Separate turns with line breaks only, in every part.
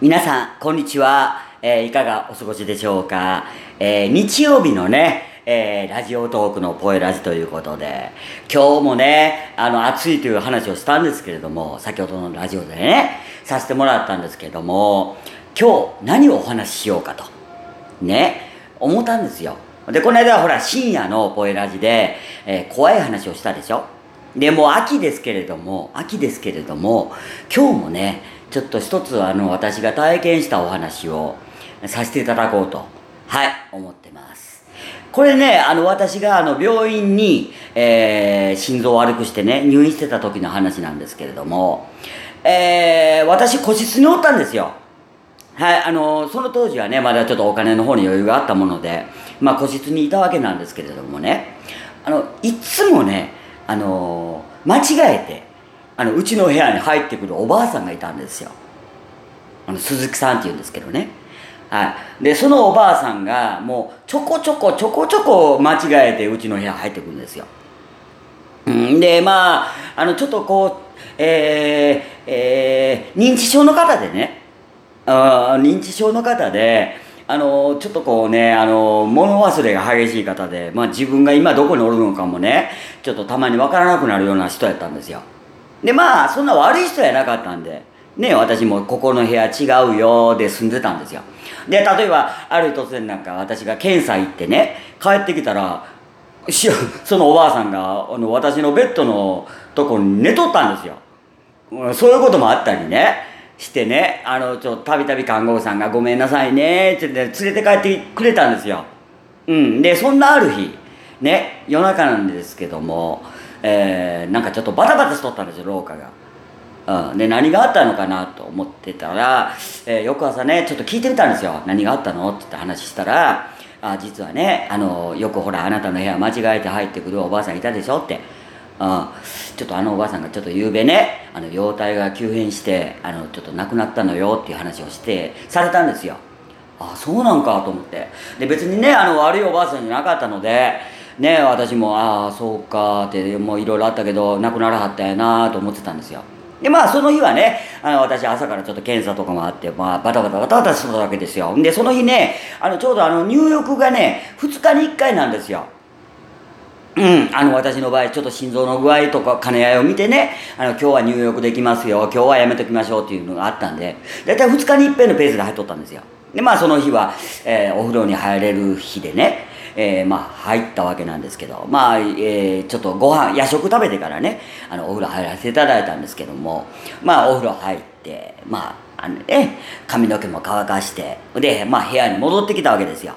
皆さん、こんにちは。えーいかがお過ごしでしょうか。えー日曜日のね、えーラジオトークのポエラジということで、今日もね、あの、暑いという話をしたんですけれども、先ほどのラジオでね、させてもらったんですけれども、今日何をお話ししようかと、ね、思ったんですよ。で、この間はほら、深夜のポエラジで、えー怖い話をしたでしょ。で、もう秋ですけれども、秋ですけれども、今日もね、ちょっと一つあの、私が体験したお話をさせていただこうと、はい、思ってます。これね、あの、私があの、病院に、えー心臓を悪くしてね、入院してた時の話なんですけれども、えー私個室におったんですよ。はい、あのその当時はね、まだちょっとお金の方に余裕があったもので、まあ、個室にいたわけなんですけれどもね、あの、いつもね、あの間違えて、あの、うちの部屋に入ってくるおばあさんがいたんですよ。あの、鈴木さんって言うんですけどね。はい。で、そのおばあさんが、もう、ちょこちょこちょこちょこ間違えてうちの部屋入ってくるんですよ。ん、で、まあ、あの、ちょっとこう、えー、えー、認知症の方でね、あ認知症の方で、あのちょっとこうね、あの物忘れが激しい方で、まあ自分が今どこにおるのかもね、ちょっとたまにわからなくなるような人やったんですよ。で、まあ、そんな悪い人やなかったんで、ね、私もここの部屋違うよで住んでたんですよ。で、例えば、ある日突然なんか私が検査行ってね、帰ってきたら、そのおばあさんがあの私のベッドのとこに寝とったんですよ。そういうこともあったりね、してね、あの、ちょ、たびたび看護婦さんがごめんなさいね、って言って連れて帰ってくれたんですよ。うん。で、そんなある日、ね、夜中なんですけども、えー、なんかちょっとバタバタしとったんですよ、廊下が。うん。で、何があったのかなと思ってたら、えー翌朝ね、ちょっと聞いてみたんですよ。何があったのってって話したら、あ、実はね、あの、よくほら、あなたの部屋間違えて入ってくるおばあさんいたでしょって。うん、ちょっとあのおばあさんがちょっと夕べねあの容体が急変してあのちょっと亡くなったのよっていう話をしてされたんですよあそうなんかと思ってで別にねあの悪いおばあさんじゃなかったのでね私もああそうかってもういろいろあったけど亡くならはったやなと思ってたんですよ。でまあその日はねあの私朝からちょっと検査とかもあって、まあ、バタバタバタバタしてたわけですよ。でその日ねあのちょうどあの入浴がね2日に1回なんですよ。うん、あの私の場合ちょっと心臓の具合とか兼ね合いを見てねあの今日は入浴できますよ今日はやめときましょうっていうのがあったんで大体2日に一遍のペースで入っとったんですよ。でまあその日は、えーお風呂に入れる日でね、えーまあ入ったわけなんですけどまあ、えーちょっとご飯夜食食べてからねあのお風呂入らせていただいたんですけどもまあお風呂入ってまああのね髪の毛も乾かしてでまあ部屋に戻ってきたわけですよ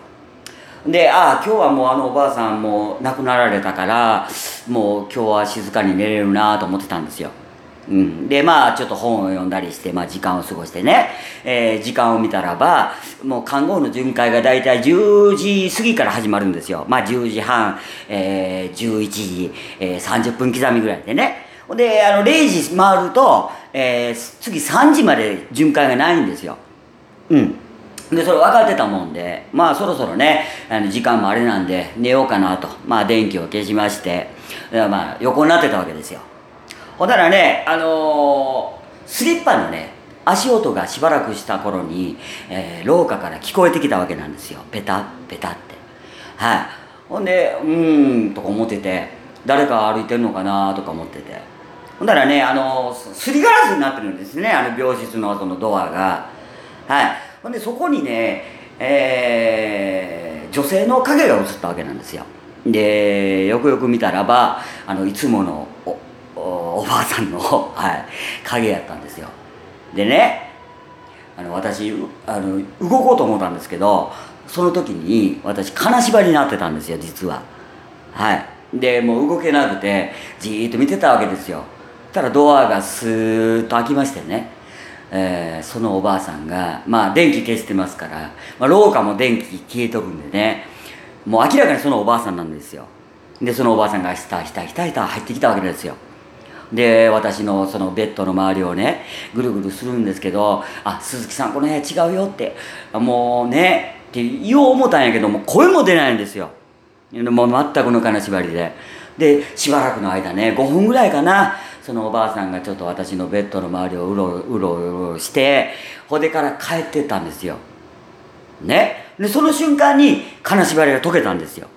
で、ああ、今日はもうあのおばあさんも亡くなられたから、もう今日は静かに寝れるなと思ってたんですよ。うん。で、まあちょっと本を読んだりして、まあ時間を過ごしてね、えー時間を見たらば、もう看護婦の巡回がだいたい10時過ぎから始まるんですよ。まあ10時半、えー11時、えー30分刻みぐらいでね。ほんで、あの0時回ると、えー次3時まで巡回がないんですよ。うん。で、それ分かってたもんで、まあそろそろね、あの時間もあれなんで寝ようかなと、まあ電気を消しまして、まあ横になってたわけですよ。ほんならね、あのースリッパのね、足音がしばらくした頃に、えー廊下から聞こえてきたわけなんですよ。ペタッ、ペタって。はい。ほんで、うーん、とか思ってて、誰か歩いてるのかなとか思ってて。ほんならね、あのーすりガラスになってるんですね、あの病室のそのドアが。はい。ほんで、そこにね、えー女性の影が映ったわけなんですよ。で、よくよく見たらば、あの、いつものお、ばあさんの、はい、影やったんですよ。でね、あの、私、あの、動こうと思ったんですけど、その時に私、金縛りになってたんですよ、実は。はい。で、もう動けなくて、じーっと見てたわけですよ。たらドアがスーッと開きましてね、えーそのおばあさんが、まあ電気消してますから、まあ廊下も電気消えとくんでね、もう明らかにそのおばあさんなんですよ。で、そのおばあさんがひたひたひたひた入ってきたわけですよ。で、私のそのベッドの周りをね、ぐるぐるするんですけど、あ、鈴木さんこの部屋違うよって、もうね、って言おう思ったんやけども、声も出ないんですよ。もう全くの金縛りで。で、しばらくの間ね、5分ぐらいかな、そのおばあさんがちょっと私のベッドの周りをうろうろうろしてほでから帰ってったんですよねでその瞬間に金縛りが解けたんですよ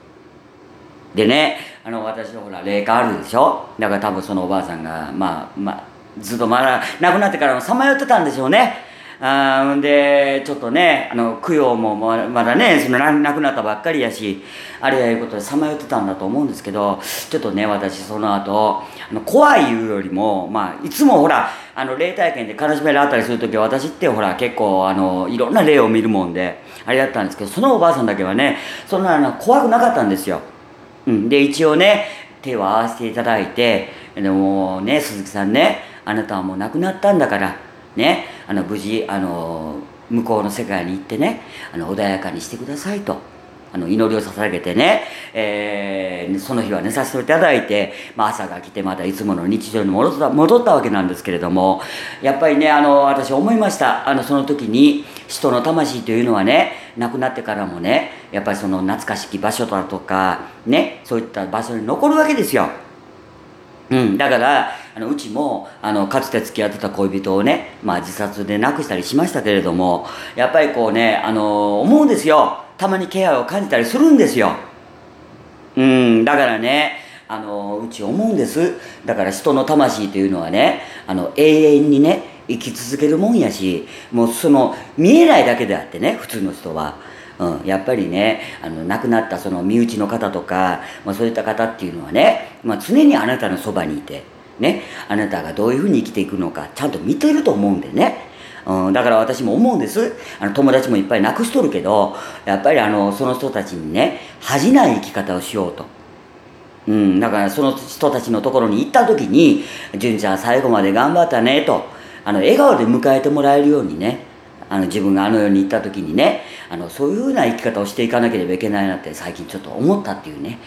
でねあの私のほら霊感あるでしょ？だから多分そのおばあさんがまあまあずっとまだ亡くなってからもさまよってたんでしょうねあでちょっとねあの供養もまだねその亡くなったばっかりやしあれやいうことでさまよってたんだと思うんですけどちょっとね私その後あの怖いいうよりも、まあ、いつもほらあの霊体験で悲しめらあったりする時は私ってほら結構あのいろんな霊を見るもんであれだったんですけどそのおばあさんだけはねそんなの怖くなかったんですよ。うん、で一応ね手を合わせていただいてでもね鈴木さんねあなたはもう亡くなったんだからねあの無事あの向こうの世界に行ってねあの穏やかにしてくださいとあの祈りを捧げてね、えー、その日は寝させていただいて、まあ、朝が来てまたいつもの日常に戻った戻ったわけなんですけれどもやっぱりねあの私思いました。あのその時に人の魂というのはね亡くなってからもねやっぱりその懐かしき場所だとかねそういった場所に残るわけですよ。うん、だからあのうちもあのかつて付き合ってた恋人をね、まあ、自殺で亡くしたりしましたけれどもやっぱりこうねあの思うんですよたまに気配を感じたりするんですようんだからねあのうち思うんですだから人の魂というのはねあの永遠にね生き続けるもんやしもうその見えないだけであってね普通の人は。うん、やっぱりねあの亡くなったその身内の方とか、まあ、そういった方っていうのはね、まあ、常にあなたのそばにいて、ね、あなたがどういうふうに生きていくのかちゃんと見てると思うんでね、うん、だから私も思うんです。あの友達もいっぱい亡くしとるけどやっぱりあのその人たちにね恥じない生き方をしようと。うん、だからその人たちのところに行った時に「純ちゃん最後まで頑張ったね」とあの笑顔で迎えてもらえるようにねあの自分があの世に行った時にねあのそういうふうな生き方をしていかなければいけないなって最近ちょっと思ったっていうね。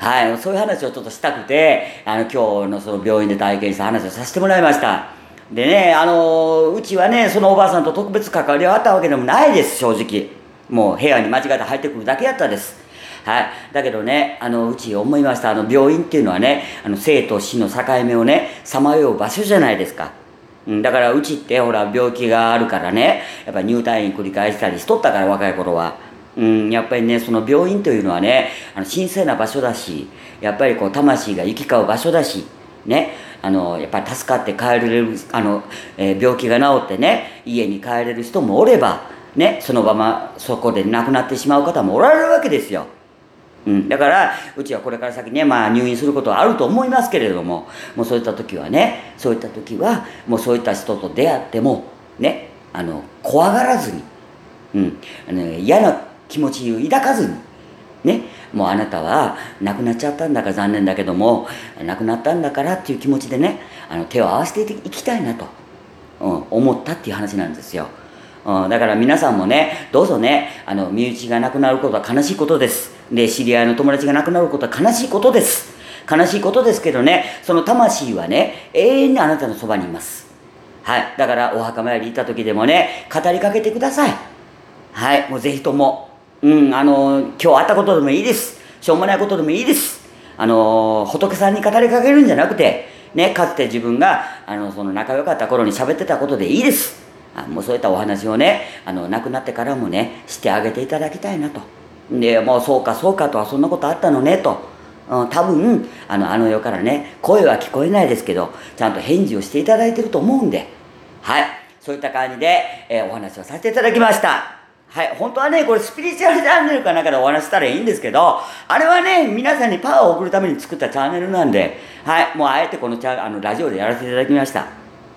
はいそういう話をちょっとしたくてあの今日のその病院で体験した話をさせてもらいました。でねあのうちはねそのおばあさんと特別関わりはあったわけでもないです正直。もう部屋に間違って入ってくるだけやったです。はい、だけどねあのうち思いました。あの病院っていうのはねあの生と死の境目をねさまよう場所じゃないですか。うん、だからうちってほら病気があるからねやっぱ入退院繰り返したりしとったから若い頃は。うん、やっぱりねその病院というのはねあの神聖な場所だしやっぱりこう魂が行き交う場所だしねあのやっぱり助かって帰れるあの、えー、病気が治ってね家に帰れる人もおればねそのままそこで亡くなってしまう方もおられるわけですよ。うん、だからうちはこれから先ね、まあ、入院することはあると思いますけれどももうそういった時はねそういった時はもうそういった人と出会ってもねあの怖がらずに、うん。あの嫌な気持ちを抱かずにねもうあなたは亡くなっちゃったんだから残念だけども亡くなったんだからっていう気持ちでねあの手を合わせていきたいなと、うん、思ったっていう話なんですよ。うん、だから皆さんもねどうぞねあの身内が亡くなることは悲しいことです。で知り合いの友達が亡くなることは悲しいことです。悲しいことですけどねその魂はね永遠にあなたのそばにいます。はい。だからお墓参り行った時でもね語りかけてください。はい。もうぜひとも。うんあの今日会ったことでもいいです。しょうもないことでもいいです。あの仏さんに語りかけるんじゃなくてねかつて自分があのその仲良かった頃に喋ってたことでいいです。あもうそういったお話をねあの亡くなってからもねしてあげていただきたいなと。でもうそうかそうかとはそんなことあったのねと、うん、多分あのあの世からね声は聞こえないですけどちゃんと返事をしていただいてると思うんで。はい。そういった感じで、えー、お話をさせていただきました。はい。本当はねこれスピリチュアルチャンネルかなんかでお話したらいいんですけどあれはね皆さんにパワーを送るために作ったチャンネルなんではい。もうあえてこのチャあのラジオでやらせていただきました。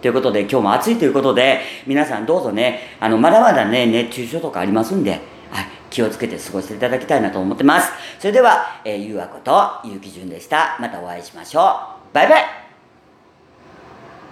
ということで今日も暑いということで皆さんどうぞねあのまだまだね熱中症とかありますんで、気をつけて過ごしていただきたいなと思ってます。それでは、えー、ゆうあことゆうきじゅんでした。またお会いしましょう。バイバイ。